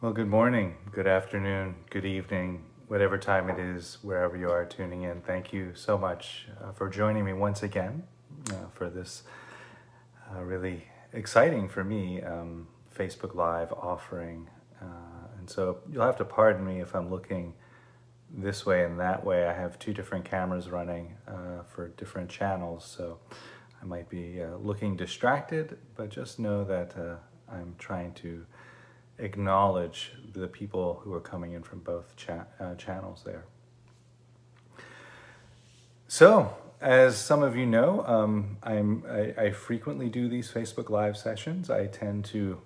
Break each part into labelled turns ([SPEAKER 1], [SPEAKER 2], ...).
[SPEAKER 1] Well, good morning, good afternoon, good evening, whatever time it is, wherever you are tuning in. Thank you so much uh, for joining me once again uh, for this uh, really exciting for me um, Facebook Live offering. Uh, and so you'll have to pardon me if I'm looking this way and that way. I have two different cameras running uh, for different channels, so I might be uh, looking distracted, but just know that I'm trying to acknowledge the people who are coming in from both cha- uh, channels there. So, as some of you know, um, I, I frequently do these Facebook Live sessions. I tend to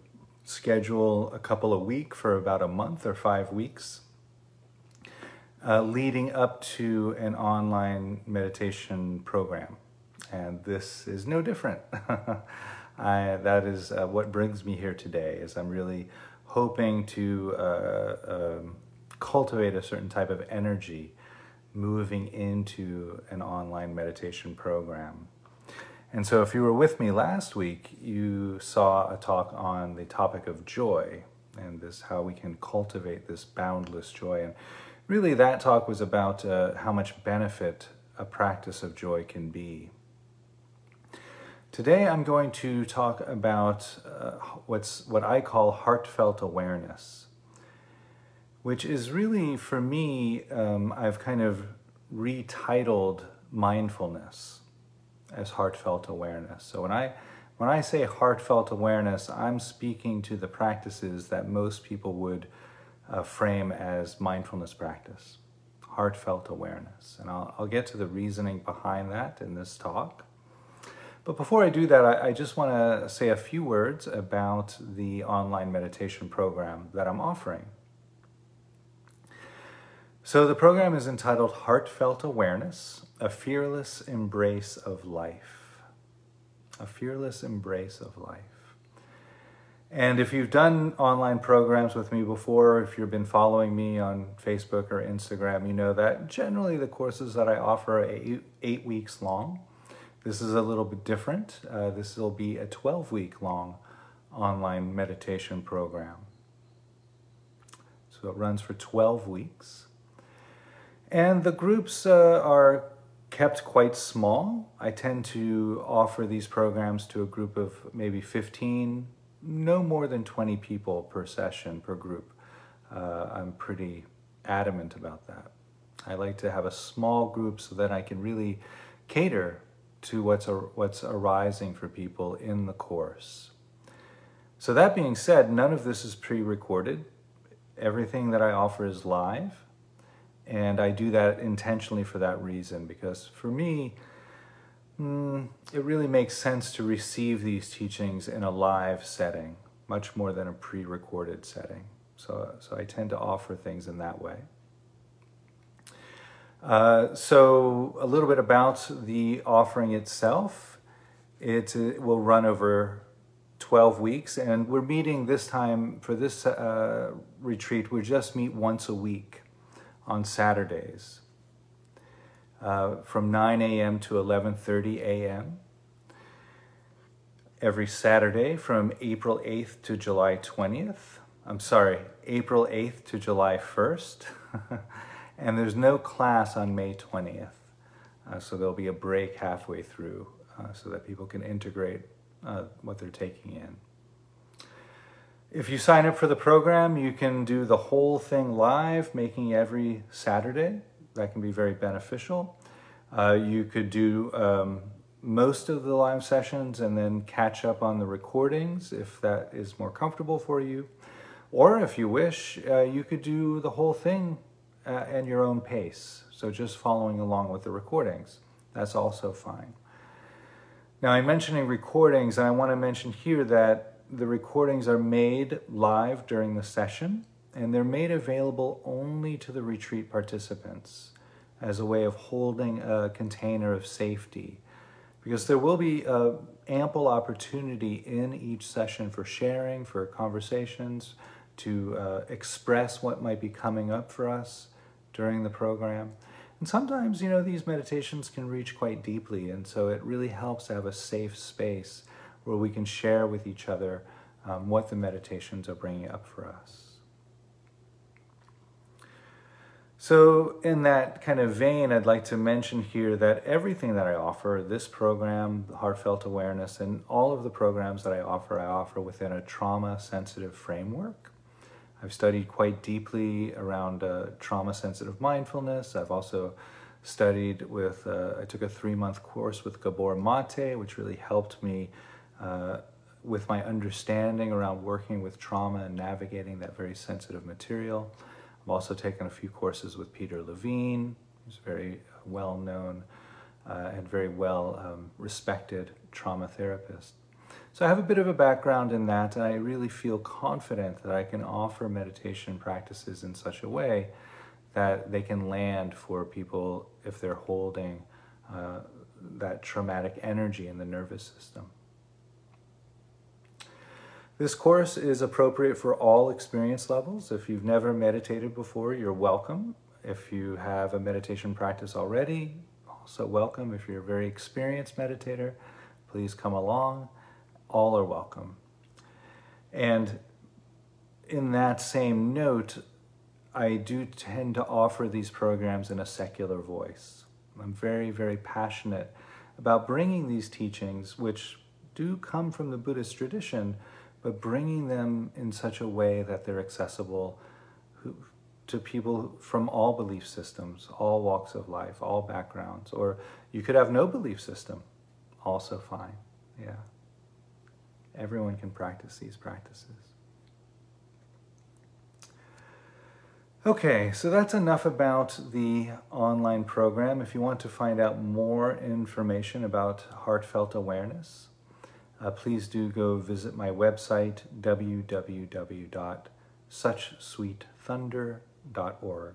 [SPEAKER 1] schedule a couple a week for about a month or five weeks, uh, leading up to an online meditation program. And this is no different. I, that is uh, what brings me here today. Is I'm really hoping to uh, um, cultivate a certain type of energy moving into an online meditation program. And so, if you were with me last week, you saw a talk on the topic of joy and this how we can cultivate this boundless joy. And really, that talk was about uh, how much benefit a practice of joy can be. Today I'm going to talk about uh, what's what I call heartfelt awareness, which is really for me um, I've kind of retitled mindfulness as heartfelt awareness. So when I when I say heartfelt awareness, I'm speaking to the practices that most people would uh, frame as mindfulness practice, heartfelt awareness, and I'll, I'll get to the reasoning behind that in this talk. But before I do that, I, I just want to say a few words about the online meditation program that I'm offering. So, the program is entitled Heartfelt Awareness A Fearless Embrace of Life. A Fearless Embrace of Life. And if you've done online programs with me before, if you've been following me on Facebook or Instagram, you know that generally the courses that I offer are eight, eight weeks long. This is a little bit different. Uh, this will be a 12 week long online meditation program. So it runs for 12 weeks. And the groups uh, are kept quite small. I tend to offer these programs to a group of maybe 15, no more than 20 people per session, per group. Uh, I'm pretty adamant about that. I like to have a small group so that I can really cater to what's, what's arising for people in the course. So, that being said, none of this is pre recorded. Everything that I offer is live. And I do that intentionally for that reason, because for me, mm, it really makes sense to receive these teachings in a live setting, much more than a pre recorded setting. So, so I tend to offer things in that way. Uh, so, a little bit about the offering itself. It, it, will run over 12 weeks, and we're meeting this time for this uh, retreat. We just meet once a week on Saturdays uh, from 9 a.m. to 11:30 a.m. Every Saturday from April 8th to July 20th. I'm sorry, April 8th to July 1st. And there's no class on May 20th. Uh, so there'll be a break halfway through uh, so that people can integrate uh, what they're taking in. If you sign up for the program, you can do the whole thing live, making every Saturday. That can be very beneficial. Uh, you could do um, most of the live sessions and then catch up on the recordings if that is more comfortable for you. Or if you wish, uh, you could do the whole thing uh, at your own pace. So just following along with the recordings, that's also fine. Now, I'm mentioning recordings, and I want to mention here that the recordings are made live during the session, and they're made available only to the retreat participants as a way of holding a container of safety. Because there will be uh, ample opportunity in each session for sharing, for conversations, to uh, express what might be coming up for us during the program. And sometimes, you know, these meditations can reach quite deeply, and so it really helps to have a safe space where we can share with each other um, what the meditations are bringing up for us. So, in that kind of vein, I'd like to mention here that everything that I offer this program, Heartfelt Awareness, and all of the programs that I offer, I offer within a trauma sensitive framework. I've studied quite deeply around uh, trauma sensitive mindfulness. I've also studied with, uh, I took a three month course with Gabor Mate, which really helped me uh, with my understanding around working with trauma and navigating that very sensitive material. I've also taken a few courses with Peter Levine, who's a very well known uh, and very well um, respected trauma therapist. So I have a bit of a background in that, and I really feel confident that I can offer meditation practices in such a way that they can land for people if they're holding uh, that traumatic energy in the nervous system. This course is appropriate for all experience levels. If you've never meditated before, you're welcome. If you have a meditation practice already, also welcome. If you're a very experienced meditator, please come along. All are welcome. And in that same note, I do tend to offer these programs in a secular voice. I'm very, very passionate about bringing these teachings, which do come from the Buddhist tradition, but bringing them in such a way that they're accessible to people from all belief systems, all walks of life, all backgrounds. Or you could have no belief system, also fine. Yeah. Everyone can practice these practices. Okay, so that's enough about the online program. If you want to find out more information about heartfelt awareness, uh, please do go visit my website, www.suchsweetthunder.org.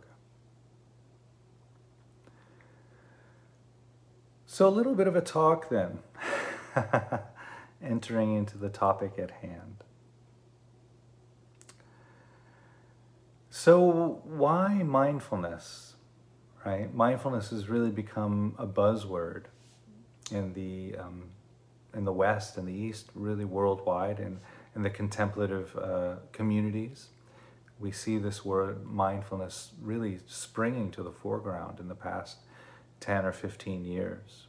[SPEAKER 1] So, a little bit of a talk then, entering into the topic at hand. So, why mindfulness? Right? Mindfulness has really become a buzzword in the um, in the West and the East, really worldwide, and in the contemplative uh, communities. We see this word mindfulness really springing to the foreground in the past 10 or 15 years.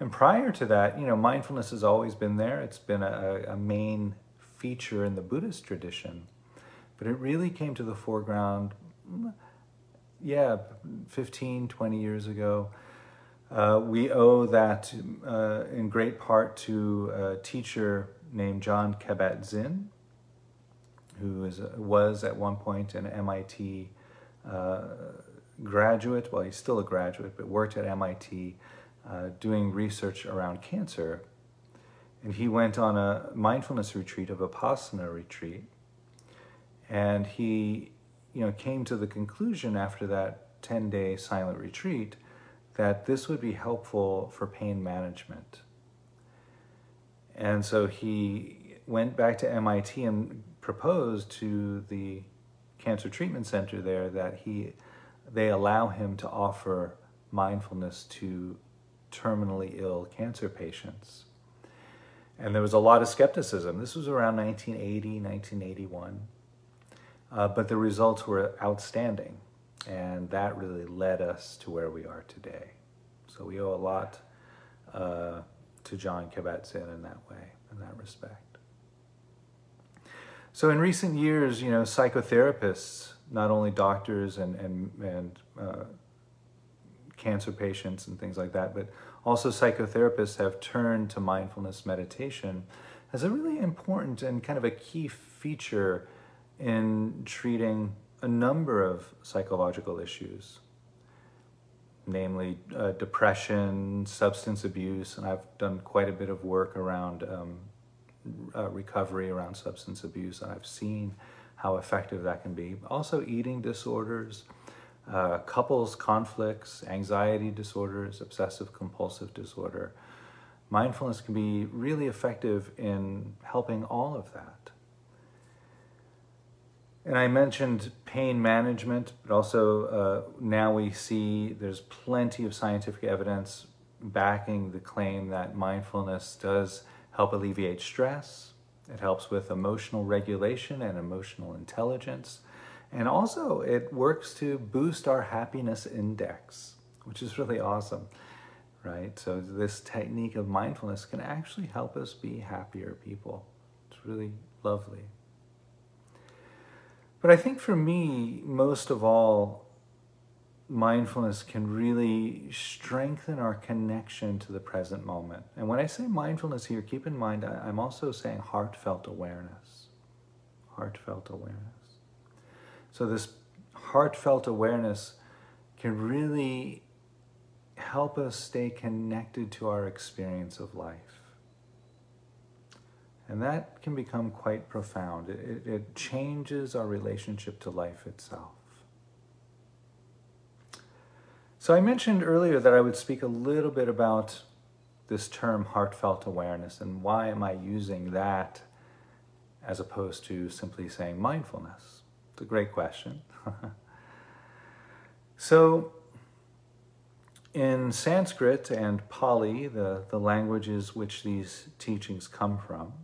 [SPEAKER 1] And prior to that, you know, mindfulness has always been there. It's been a, a main feature in the Buddhist tradition. But it really came to the foreground, yeah, 15, 20 years ago uh, we owe that uh, in great part to a teacher named Jon Kabat-Zinn, who is, was at one point an MIT uh, graduate. Well, he's still a graduate, but worked at MIT uh, doing research around cancer. And he went on a mindfulness retreat, of a Vipassana retreat. And he, you know, came to the conclusion after that 10-day silent retreat that this would be helpful for pain management. And so he went back to MIT and proposed to the cancer treatment center there that he they allow him to offer mindfulness to terminally ill cancer patients. And there was a lot of skepticism. This was around 1980, 1981. Uh, but the results were outstanding. And that really led us to where we are today. So we owe a lot uh, to Jon Kabat-Zinn in that way, in that respect. So in recent years, you know, psychotherapists, not only doctors and, and, and uh, cancer patients and things like that, but also psychotherapists have turned to mindfulness meditation as a really important and kind of a key feature in treating a number of psychological issues, namely uh, depression, substance abuse, and I've done quite a bit of work around um, uh, recovery around substance abuse, and I've seen how effective that can be. Also, eating disorders, uh, couples conflicts, anxiety disorders, obsessive compulsive disorder. Mindfulness can be really effective in helping all of that. And I mentioned pain management, but also uh, now we see there's plenty of scientific evidence backing the claim that mindfulness does help alleviate stress. It helps with emotional regulation and emotional intelligence. And also, it works to boost our happiness index, which is really awesome, right? So, this technique of mindfulness can actually help us be happier people. It's really lovely. But I think for me, most of all, mindfulness can really strengthen our connection to the present moment. And when I say mindfulness here, keep in mind I'm also saying heartfelt awareness. Heartfelt awareness. So, this heartfelt awareness can really help us stay connected to our experience of life. And that can become quite profound. It, it, changes our relationship to life itself. So, I mentioned earlier that I would speak a little bit about this term heartfelt awareness and why am I using that as opposed to simply saying mindfulness? It's a great question. so, in Sanskrit and Pali, the, the languages which these teachings come from,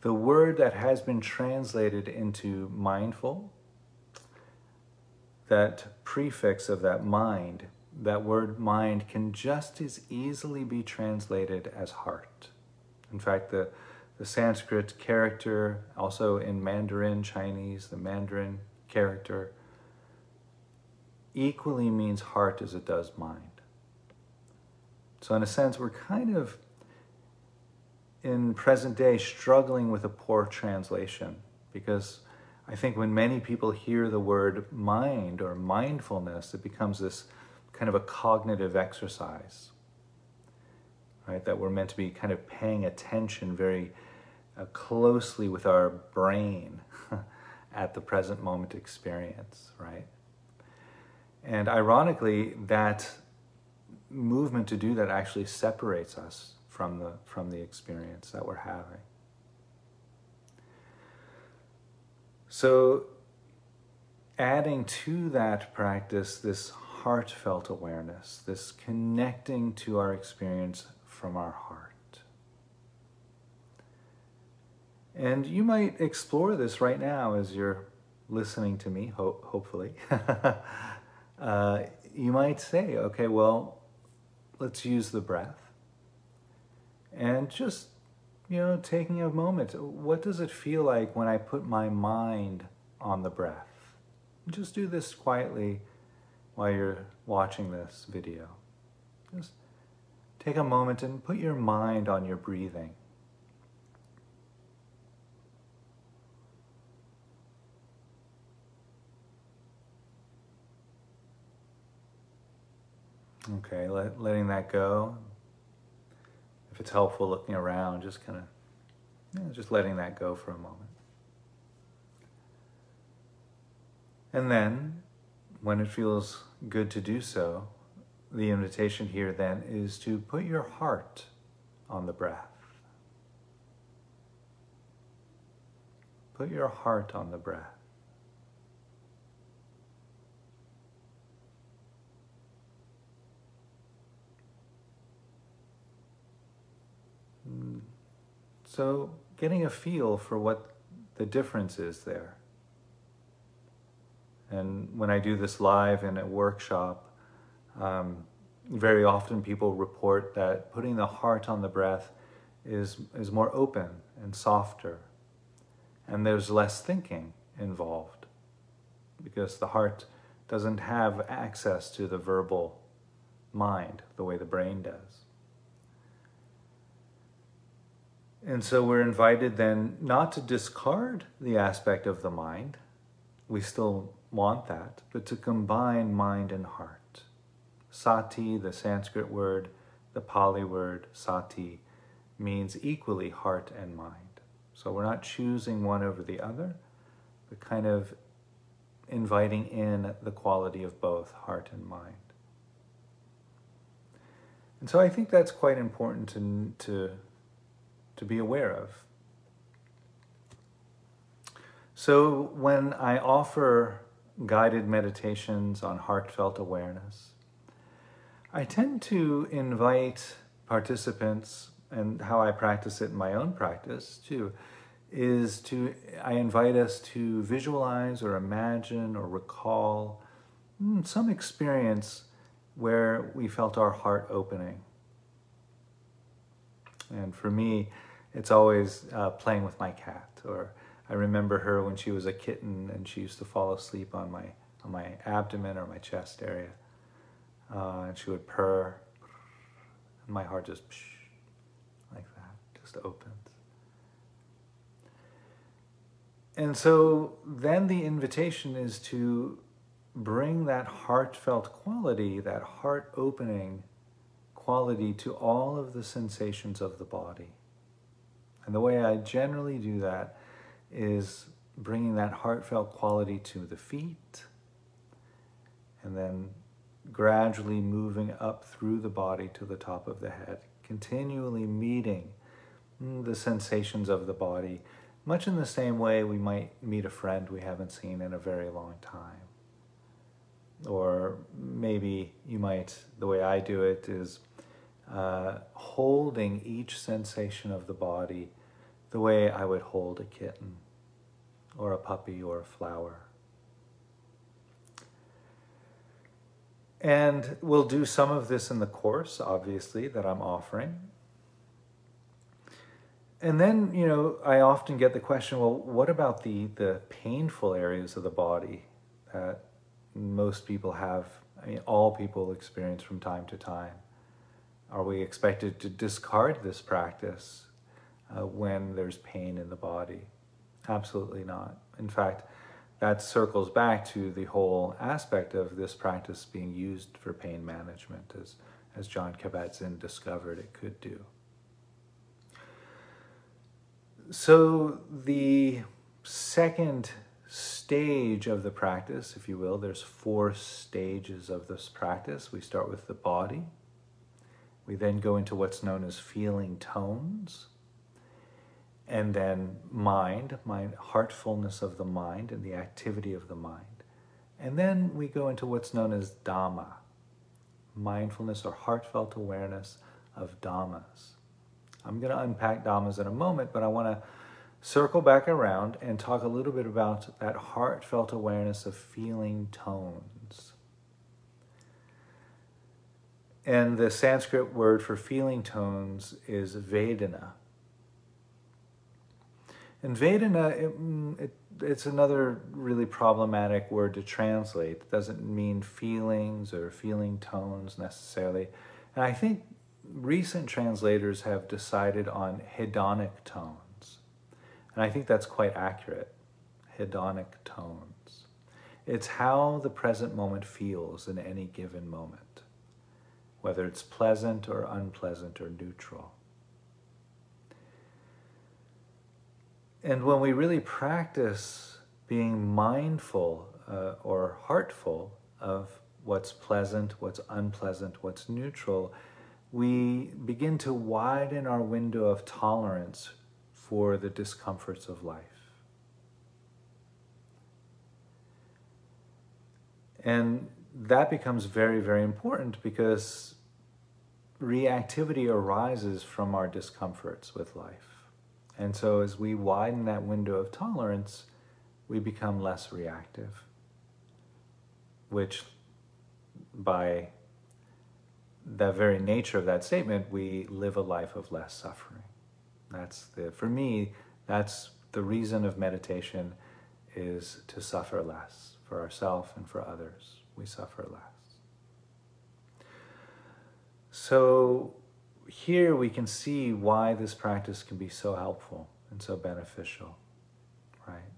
[SPEAKER 1] the word that has been translated into mindful, that prefix of that mind, that word mind can just as easily be translated as heart. In fact, the, the Sanskrit character, also in Mandarin Chinese, the Mandarin character, equally means heart as it does mind. So, in a sense, we're kind of in present day struggling with a poor translation because I think when many people hear the word mind or mindfulness, it becomes this kind of a cognitive exercise, right? That we're meant to be kind of paying attention very uh, closely with our brain at the present moment experience, right? And ironically, that movement to do that actually separates us from the, from the experience that we're having. So, adding to that practice this heartfelt awareness, this connecting to our experience from our heart. And you might explore this right now as you're listening to me, ho- hopefully. uh, you might say, okay, well, let's use the breath. And just you know taking a moment what does it feel like when i put my mind on the breath? Just do this quietly while you're watching this video. Just take a moment and put your mind on your breathing Okay, let, letting that go, if it's helpful looking around, just kind of, you know, just letting that go for a moment. And then, when it feels good to do so, the invitation here then is to put your heart on the breath. Put your heart on the breath. So, getting a feel for what the difference is there. And when I do this live in a workshop, um, very often people report that putting the heart on the breath is, is more open and softer. And there's less thinking involved because the heart doesn't have access to the verbal mind the way the brain does. And so we're invited then not to discard the aspect of the mind, we still want that, but to combine mind and heart. Sati, the Sanskrit word, the Pali word, sati, means equally heart and mind. So we're not choosing one over the other, but kind of inviting in the quality of both heart and mind. And so I think that's quite important to, to to be aware of. So, when I offer guided meditations on heartfelt awareness, I tend to invite participants, and how I practice it in my own practice, too, is to, I invite us to visualize or imagine or recall mm, some experience where we felt our heart opening. And for me, it's always uh, playing with my cat. Or I remember her when she was a kitten and she used to fall asleep on my on my abdomen or my chest area, uh, and she would purr, and my heart just like that, just opens. And so then the invitation is to bring that heartfelt quality, that heart opening quality to all of the sensations of the body. And the way I generally do that is bringing that heartfelt quality to the feet and then gradually moving up through the body to the top of the head, continually meeting the sensations of the body, much in the same way we might meet a friend we haven't seen in a very long time. Or maybe you might, the way I do it is uh, holding each sensation of the body the way I would hold a kitten or a puppy or a flower. And we'll do some of this in the course, obviously, that I'm offering. And then, you know, I often get the question well, what about the, the painful areas of the body that most people have, I mean, all people experience from time to time? Are we expected to discard this practice uh, when there's pain in the body? Absolutely not. In fact, that circles back to the whole aspect of this practice being used for pain management, as, as Jon Kabat-Zinn discovered it could do. So, the second stage of the practice, if you will, there's four stages of this practice. We start with the body. We then go into what's known as feeling tones and then mind, mind, heartfulness of the mind and the activity of the mind. And then we go into what's known as Dhamma, mindfulness or heartfelt awareness of Dhammas. I'm going to unpack Dhammas in a moment, but I want to circle back around and talk a little bit about that heartfelt awareness of feeling tones. And the Sanskrit word for feeling tones is Vedana. And Vedana, it, mm, it, it's another really problematic word to translate. It doesn't mean feelings or feeling tones necessarily. And I think recent translators have decided on hedonic tones. And I think that's quite accurate. Hedonic tones. It's how the present moment feels in any given moment, whether it's pleasant or unpleasant or neutral. And when we really practice being mindful uh, or heartful of what's pleasant, what's unpleasant, what's neutral, we begin to widen our window of tolerance for the discomforts of life. And that becomes very, very important because reactivity arises from our discomforts with life. And so as we widen that window of tolerance, we become less reactive, which by the very nature of that statement, we live a life of less suffering. That's the, for me, that's the reason of meditation is to suffer less for ourselves and for others. We suffer less. So here we can see why this practice can be so helpful and so beneficial, right?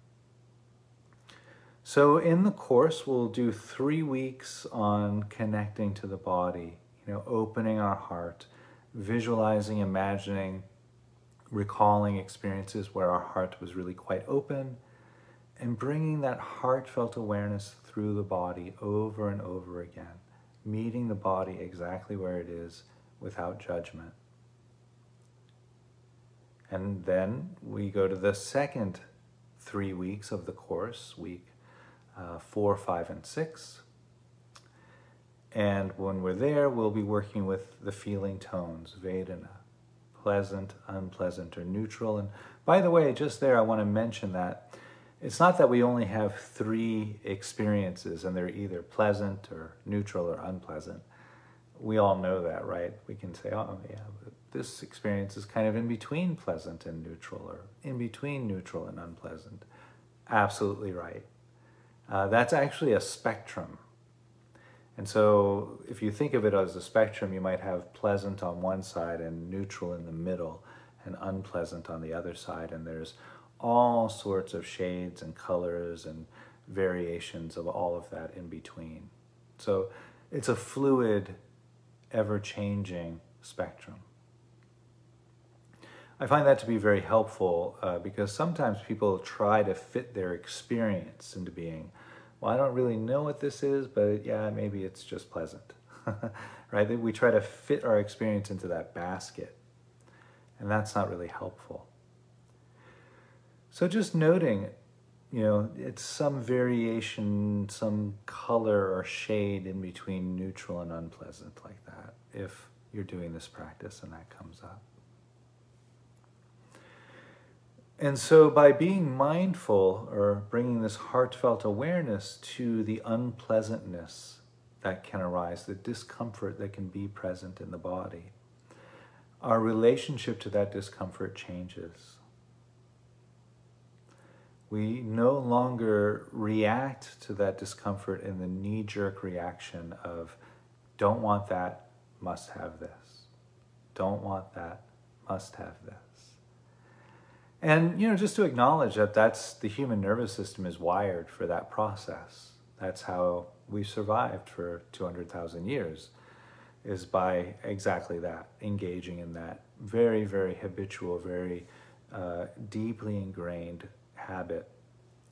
[SPEAKER 1] So in the course, we'll do three weeks on connecting to the body, you know, opening our heart, visualizing, imagining, recalling experiences where our heart was really quite open, and bringing that heartfelt awareness through the body over and over again, meeting the body exactly where it is without judgment. And then we go to the second three weeks of the course, week uh, four, five, and six. And when we're there, we'll be working with the feeling tones, Vedana, pleasant, unpleasant, or neutral. And by the way, just there, I want to mention that it's not that we only have three experiences and they're either pleasant or neutral or unpleasant. We all know that, right? We can say, oh, yeah, this experience is kind of in between pleasant and neutral or in between neutral and unpleasant. Absolutely right. Uh, that's actually a spectrum. And so, if you think of it as a spectrum, you might have pleasant on one side and neutral in the middle, and unpleasant on the other side. And there's all sorts of shades and colors and variations of all of that in between. So, it's a fluid, ever changing spectrum. I find that to be very helpful uh, because sometimes people try to fit their experience into being well, I don't really know what this is, but yeah, maybe it's just pleasant. right? We try to fit our experience into that basket, and that's not really helpful. So just noting, you know, it's some variation, some color or shade in between neutral and unpleasant, like that, if you're doing this practice and that comes up. And so, by being mindful or bringing this heartfelt awareness to the unpleasantness that can arise, the discomfort that can be present in the body, our relationship to that discomfort changes. We no longer react to that discomfort in the knee jerk reaction of, don't want that, must have this. Don't want that, must have this. And you know, just to acknowledge that that's the human nervous system is wired for that process. That's how we survived for 200,000 years is by exactly that, engaging in that very, very habitual, very uh, deeply ingrained habit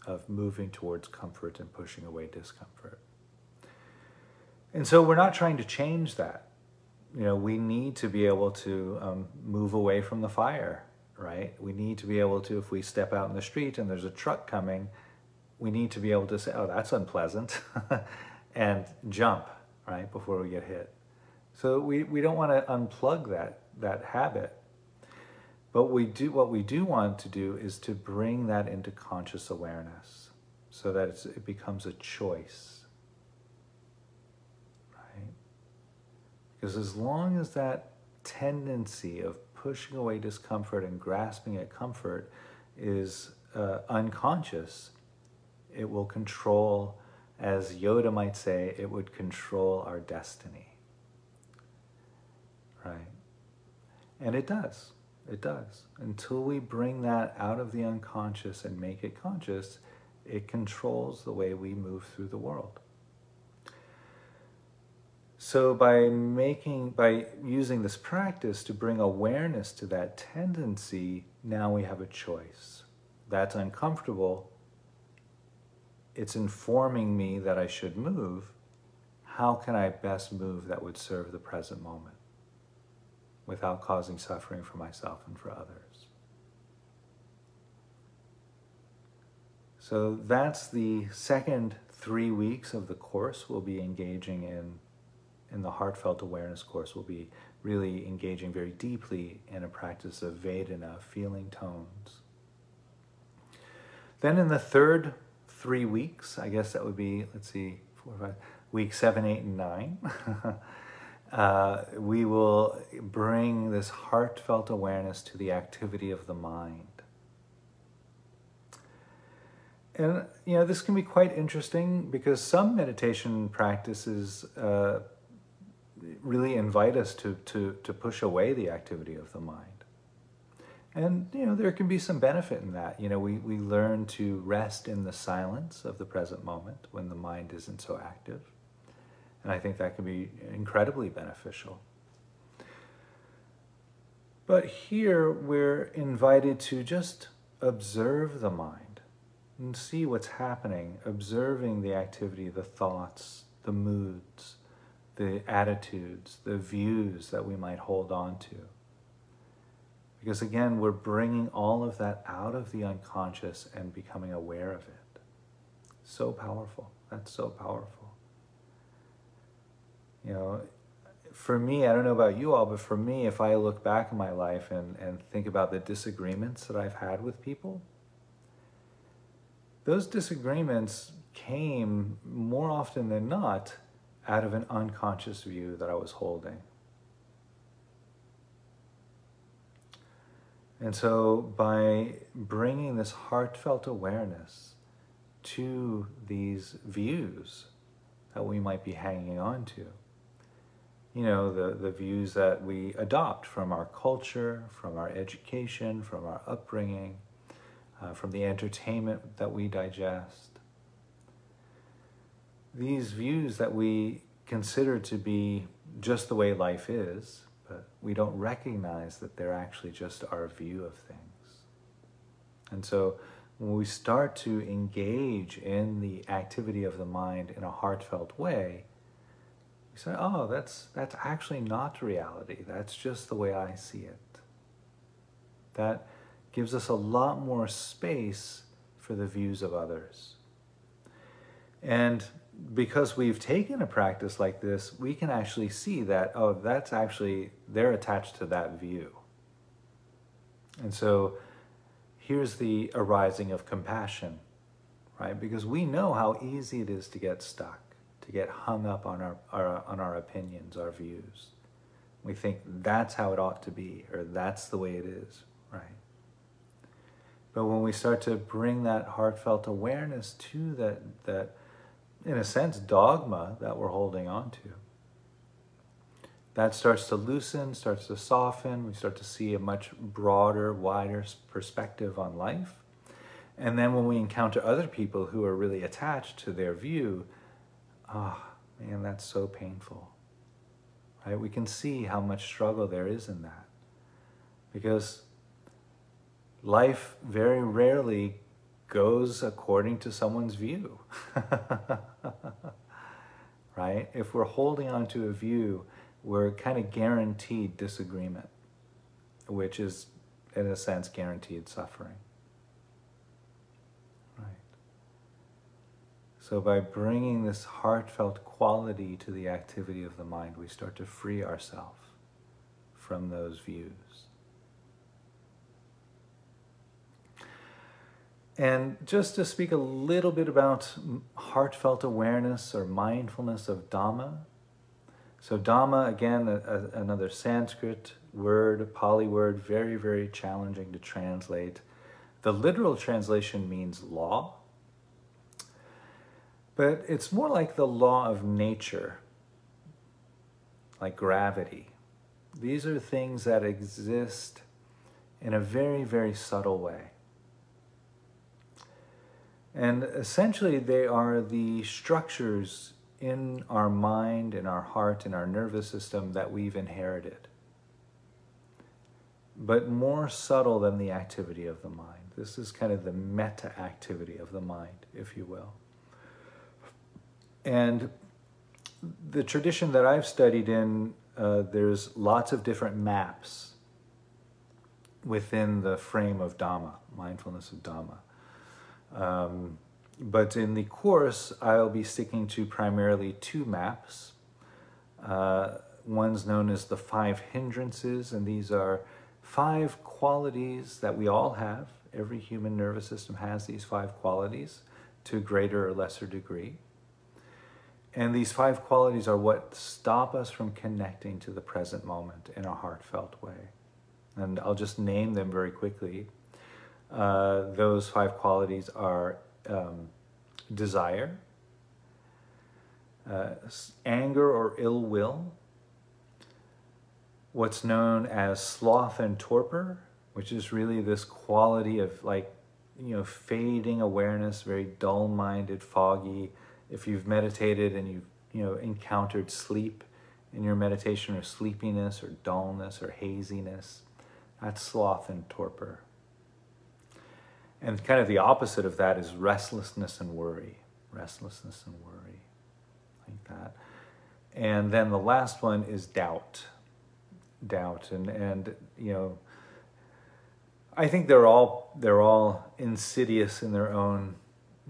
[SPEAKER 1] of moving towards comfort and pushing away discomfort. And so we're not trying to change that. You know, we need to be able to um, move away from the fire right? We need to be able to, if we step out in the street and there's a truck coming, we need to be able to say, oh, that's unpleasant, and jump, right, before we get hit. So we, we don't want to unplug that, that habit. But we do, what we do want to do is to bring that into conscious awareness so that it becomes a choice. Right? Because as long as that tendency of pushing away discomfort and grasping at comfort is uh, unconscious, it will control, as Yoda might say, it would control our destiny. Right? And it does. It does. Until we bring that out of the unconscious and make it conscious, it controls the way we move through the world. So by making by using this practice to bring awareness to that tendency, now we have a choice. That's uncomfortable. It's informing me that I should move. How can I best move that would serve the present moment without causing suffering for myself and for others? So that's the second three weeks of the course we'll be engaging in in the heartfelt awareness course, we'll be really engaging very deeply in a practice of Vedana, feeling tones. Then in the third three weeks, I guess that would be, let's see, four, five, week seven, eight, and nine, uh, we will bring this heartfelt awareness to the activity of the mind. And you know, this can be quite interesting because some meditation practices uh, really invite us to, to, to push away the activity of the mind. And, you know, there can be some benefit in that. You know, we, we learn to rest in the silence of the present moment when the mind isn't so active. And I think that can be incredibly beneficial. But here we're invited to just observe the mind and see what's happening, observing the activity, the thoughts, the moods, the attitudes, the views that we might hold on to. Because again, we're bringing all of that out of the unconscious and becoming aware of it. So powerful. That's so powerful. You know, for me, I don't know about you all, but for me, if I look back in my life and, and think about the disagreements that I've had with people, those disagreements came more often than not out of an unconscious view that I was holding. And so, by bringing this heartfelt awareness to these views that we might be hanging on to, you know, the, the views that we adopt from our culture, from our education, from our upbringing, uh, from the entertainment that we digest, these views that we consider to be just the way life is, but we don't recognize that they're actually just our view of things. And so when we start to engage in the activity of the mind in a heartfelt way, we say, oh, that's, that's actually not reality. That's just the way I see it. That gives us a lot more space for the views of others. And because we've taken a practice like this, we can actually see that, oh, that's actually, they're attached to that view. And so here's the arising of compassion, right? Because we know how easy it is to get stuck, to get hung up on our, our, on our opinions, our views. We think that's how it ought to be, or that's the way it is, right? But when we start to bring that heartfelt awareness to that, that in a sense, dogma that we're holding on to. That starts to loosen, starts to soften. We start to see a much broader, wider perspective on life. And then when we encounter other people who are really attached to their view, ah, oh, man, that's so painful. Right? We can see how much struggle there is in that. Because life very rarely goes according to someone's view. right? If we're holding on to a view, we're kind of guaranteed disagreement, which is, in a sense, guaranteed suffering. So, by bringing this heartfelt quality to the activity of the mind, we start to free ourselves from those views. And just to speak a little bit about heartfelt awareness or mindfulness of Dhamma. So, Dhamma, again, a, a, another Sanskrit word, Pali word, very, very challenging to translate. The literal translation means law, but it's more like the law of nature, like gravity. These are things that exist in a very, very subtle way. And essentially, they are the structures in our mind, in our heart, in our nervous system that we've inherited, but more subtle than the activity of the mind. This is kind of the meta activity of the mind, if you will. And the tradition that I've studied in, uh, there's lots of different maps within the frame of Dhamma, mindfulness of Dhamma. Um, but in the course, I'll be sticking to primarily two maps. Uh, one's known as the five hindrances, and these are five qualities that we all have. Every human nervous system has these five qualities to a greater or lesser degree. And these five qualities are what stop us from connecting to the present moment in a heartfelt way. And I'll just name them very quickly. Uh, those five qualities are um, desire, uh, anger or ill will, what's known as sloth and torpor, which is really this quality of like, you know, fading awareness, very dull minded, foggy. If you've meditated and you've, you know, encountered sleep in your meditation or sleepiness or dullness or haziness, that's sloth and torpor. And kind of the opposite of that is restlessness and worry. Restlessness and worry, like that. And then the last one is doubt. Doubt. And, and you know, I think they're all, they're all insidious in their own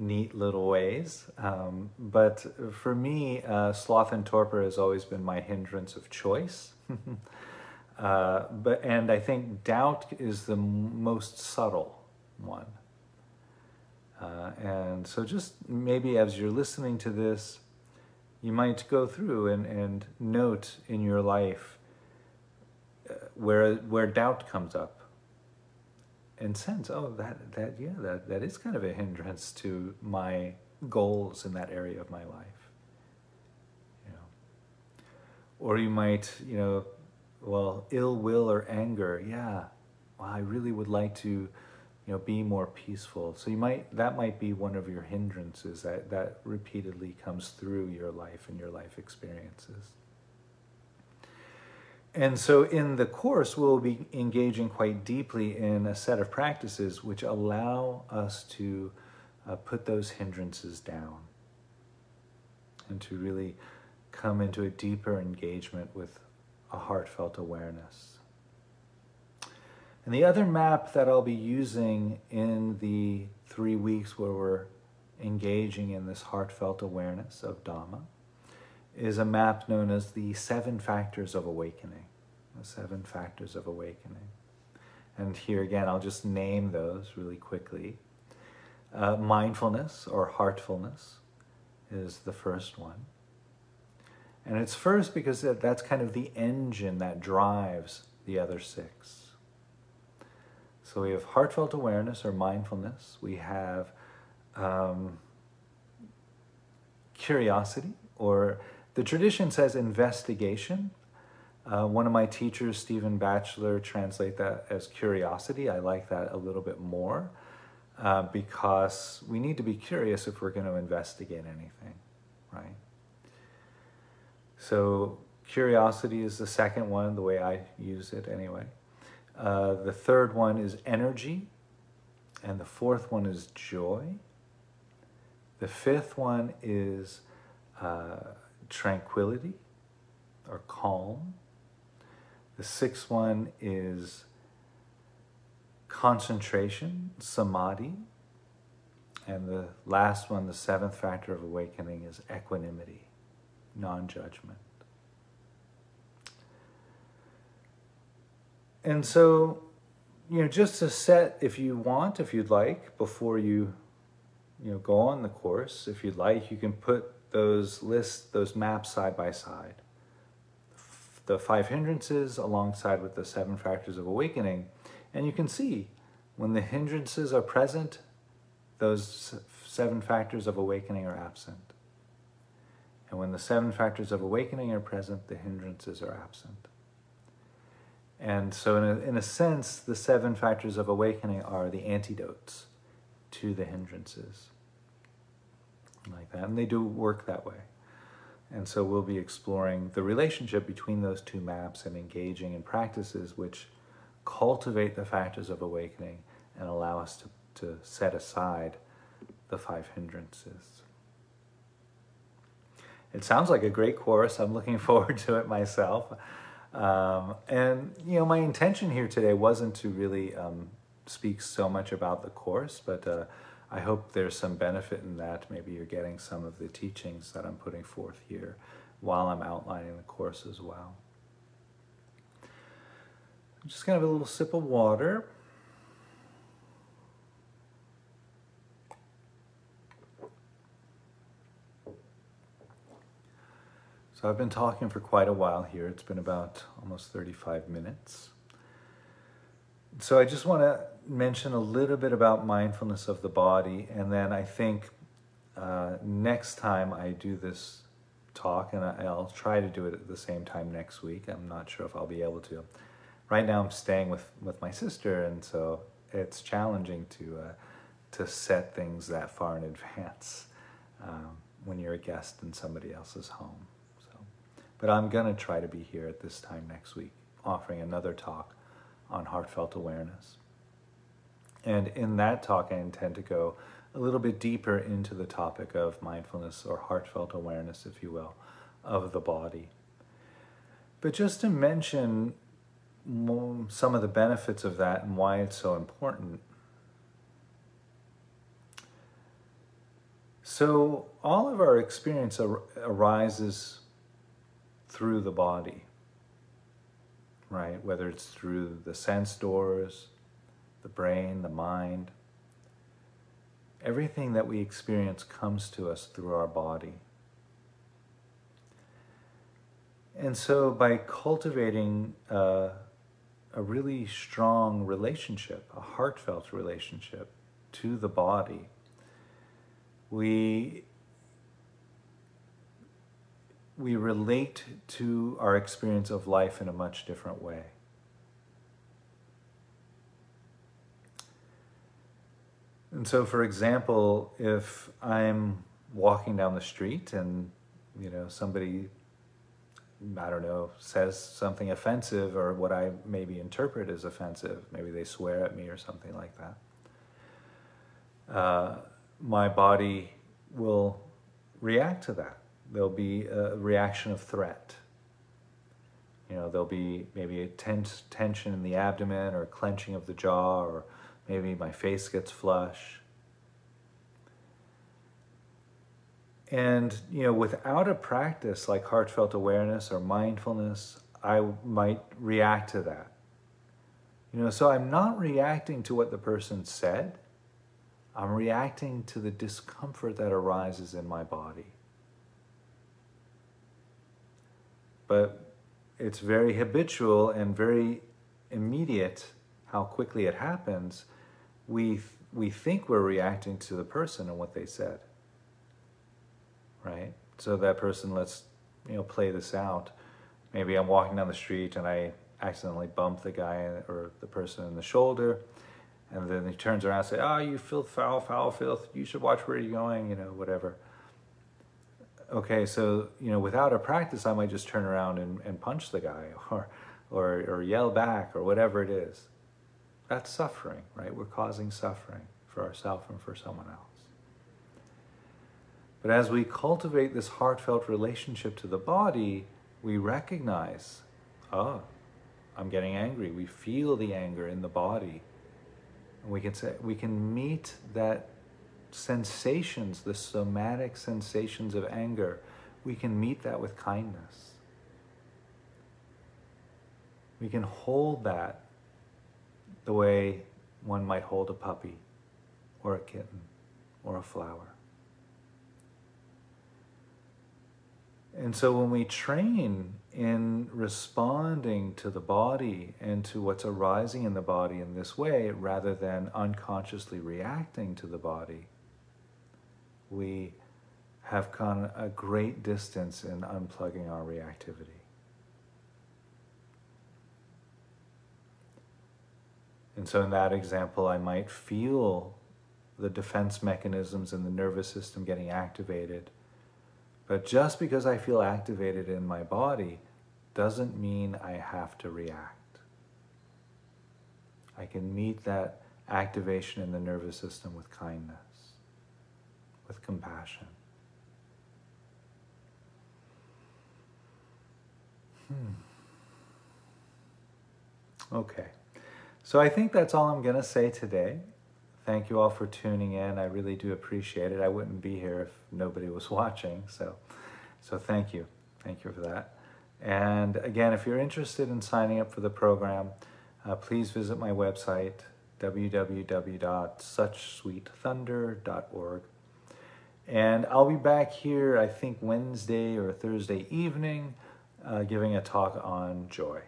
[SPEAKER 1] neat little ways. Um, but for me, uh, sloth and torpor has always been my hindrance of choice. uh, but and I think doubt is the most subtle one. Uh, and so, just maybe as you're listening to this, you might go through and, and note in your life uh, where where doubt comes up and sense, oh, that, that, yeah, that, that is kind of a hindrance to my goals in that area of my life. You know, or you might, you know, well, ill will or anger, yeah, well, I really would like to, you know, be more peaceful. So you might, that might be one of your hindrances that, that repeatedly comes through your life and your life experiences. And so in the course, we'll be engaging quite deeply in a set of practices which allow us to uh, put those hindrances down and to really come into a deeper engagement with a heartfelt awareness. And the other map that I'll be using in the three weeks where we're engaging in this heartfelt awareness of Dhamma is a map known as the seven factors of awakening. The seven factors of awakening. And here again, I'll just name those really quickly. Uh, mindfulness or heartfulness is the first one. And it's first because that's kind of the engine that drives the other six. So we have heartfelt awareness or mindfulness. We have um, curiosity, or the tradition says investigation. Uh, one of my teachers, Stephen Batchelor, translate that as curiosity. I like that a little bit more uh, because we need to be curious if we're going to investigate anything, right? So curiosity is the second one, the way I use it anyway. Uh, the third one is energy, and the fourth one is joy. The fifth one is uh, tranquility or calm. The sixth one is concentration, samadhi. And the last one, the seventh factor of awakening, is equanimity, non judgment. And so, you know, just to set, if you want, if you'd like, before you, you know, go on the course, if you'd like, you can put those lists, those maps side by side. The five hindrances alongside with the seven factors of awakening. And you can see when the hindrances are present, those seven factors of awakening are absent. And when the seven factors of awakening are present, the hindrances are absent. And so, in a, in a sense, the seven factors of awakening are the antidotes to the hindrances. Like that. And they do work that way. And so, we'll be exploring the relationship between those two maps and engaging in practices which cultivate the factors of awakening and allow us to, to set aside the five hindrances. It sounds like a great course. I'm looking forward to it myself. Um, and, you know, my intention here today wasn't to really um, speak so much about the course, but uh, I hope there's some benefit in that. Maybe you're getting some of the teachings that I'm putting forth here while I'm outlining the course as well. I'm just going to have a little sip of water. So I've been talking for quite a while here. It's been about almost 35 minutes. So I just want to mention a little bit about mindfulness of the body, and then I think uh, next time I do this talk, and I'll try to do it at the same time next week. I'm not sure if I'll be able to. Right now, I'm staying with, with my sister, and so it's challenging to uh, to set things that far in advance um, when you're a guest in somebody else's home. So, But I'm to try to be here at this time next week, offering another talk on heartfelt awareness. And in that talk, I intend to go a little bit deeper into the topic of mindfulness or heartfelt awareness, if you will, of the body. But just to mention some of the benefits of that and why it's so important. So all of our experience ar- arises through the body, right? Whether it's through the sense doors, the brain, the mind. Everything that we experience comes to us through our body. And so, by cultivating uh, a really strong relationship, a heartfelt relationship to the body, we we relate to our experience of life in a much different way. And so, for example, if I'm walking down the street and you know somebody I don't know, says something offensive or what I maybe interpret as offensive. Maybe they swear at me or something like that. Uh, my body will react to that. There'll be a reaction of threat. You know, there'll be maybe a tense tension in the abdomen or clenching of the jaw, or maybe my face gets flush. And, you know, without a practice like heartfelt awareness or mindfulness, I might react to that. You know, so I'm not reacting to what the person said. I'm reacting to the discomfort that arises in my body. But it's very habitual and very immediate how quickly it happens. We, we think we're reacting to the person and what they said right? So that person, let's you know play this out. Maybe I'm walking down the street and I accidentally bump the guy or the person in the shoulder, and then he turns around and says, "Oh, ah, you filth, foul, foul, filth. You should watch where you're going." You know, whatever. Okay, so you know, without a practice, I might just turn around and, and punch the guy, or, or or yell back, or whatever it is. That's suffering, right? We're causing suffering for ourselves and for someone else. But as we cultivate this heartfelt relationship to the body, we recognize, oh, I'm getting angry. We feel the anger in the body. And we can say we can meet that sensations, the somatic sensations of anger, we can meet that with kindness. We can hold that the way one might hold a puppy or a kitten or a flower. And so when we train in responding to the body and to what's arising in the body in this way, rather than unconsciously reacting to the body, we have gone a great distance in unplugging our reactivity. And so, in that example, I might feel the defense mechanisms in the nervous system getting activated but just because I feel activated in my body doesn't mean I have to react. I can meet that activation in the nervous system with kindness, with compassion. Hmm. Okay. So I think that's all I'm going to say today thank you all for tuning in. I really do appreciate it. I wouldn't be here if nobody was watching. So, so thank you. Thank you for that. And again, if you're interested in signing up for the program, uh, please visit my website, www.suchsweetthunder.org. And I'll be back here, I think, Wednesday or Thursday evening, uh, giving a talk on joy.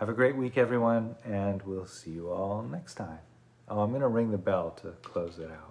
[SPEAKER 1] Have a great week, everyone, and we'll see you all next time. Oh, I'm going to ring the bell to close it out.